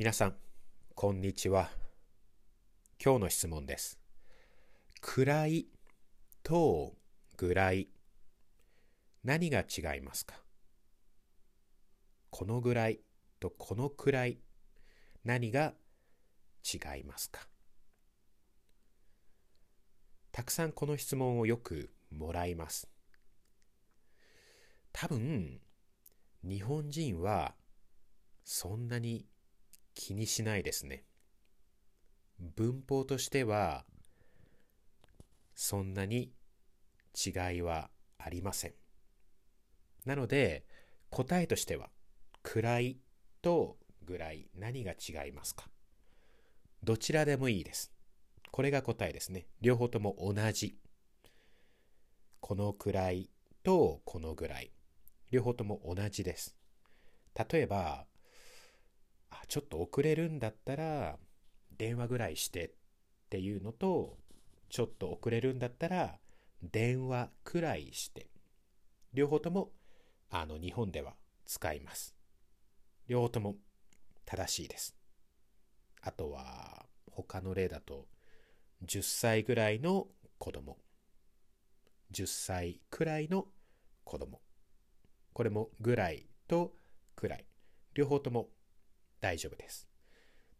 皆さん、こんにちは。今日の質問です。暗いとぐらい、何が違いますか？このぐらいとこのくらい、何が違いますか？たくさんこの質問をよくもらいます。多分、日本人はそんなに気にしないですね。文法としてはそんなに違いはありません。なので答えとしては暗いとぐらい何が違いますか？どちらでもいいです。これが答えですね。両方とも同じ。このくらいとこのぐらい。両方とも同じです。例えば、ちょっと遅れるんだったら電話ぐらいしてっていうのとちょっと遅れるんだったら電話くらいして。両方ともあの日本では使います。両方とも正しいです。あとは他の例だと10歳ぐらいの子供。10歳くらいの子供。これもぐらいとくらい。両方とも大丈夫です。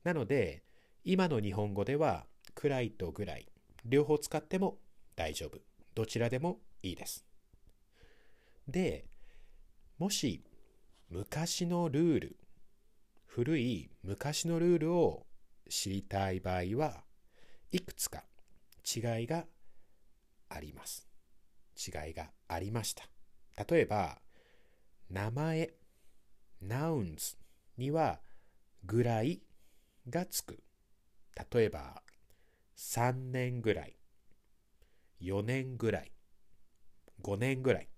なので、今の日本語では、暗いとぐらい、両方使っても大丈夫。どちらでもいいです。で、もし、昔のルール、古い昔のルールを知りたい場合は、いくつか違いがあります。違いがありました。例えば、名前、nouns にはぐらいがつく。例えば、3年ぐらい、4年ぐらい、5年ぐらい。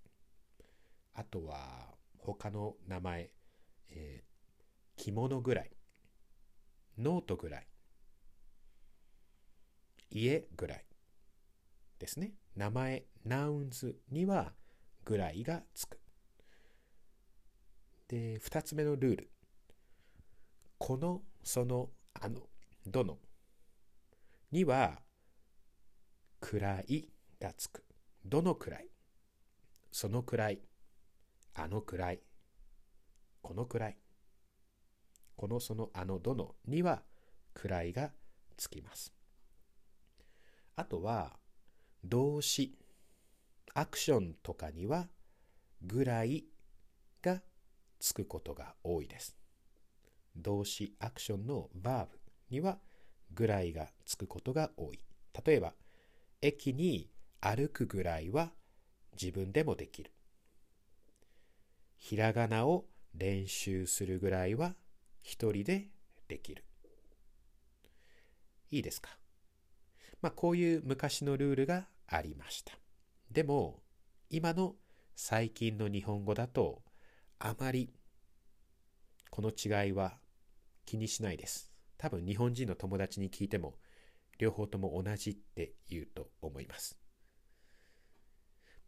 あとは、他の名前、えー、着物ぐらい、ノートぐらい、家ぐらいですね。名前、 nouns にはぐらいがつく。で、二つ目のルール。この、その、あの、どの？には、くらいがつく。どのくらい？そのくらい。あのくらい。このくらい。この、その、あの、どの？には、くらいがつきます。あとは、動詞、アクションとかには、ぐらいがつくことが多いです。動詞アクションの verb にはぐらいがつくことが多い。例えば、駅に歩くぐらいは自分でもできる。ひらがなを練習するぐらいは一人でできる。いいですか？まあこういう昔のルールがありました。でも今の最近の日本語だとあまりこの違いは気にしないです。多分日本人の友達に聞いても両方とも同じって言うと思います。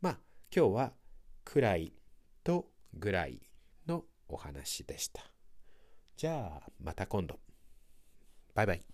まあ今日はくらいとぐらいのお話でした。じゃあまた今度。バイバイ。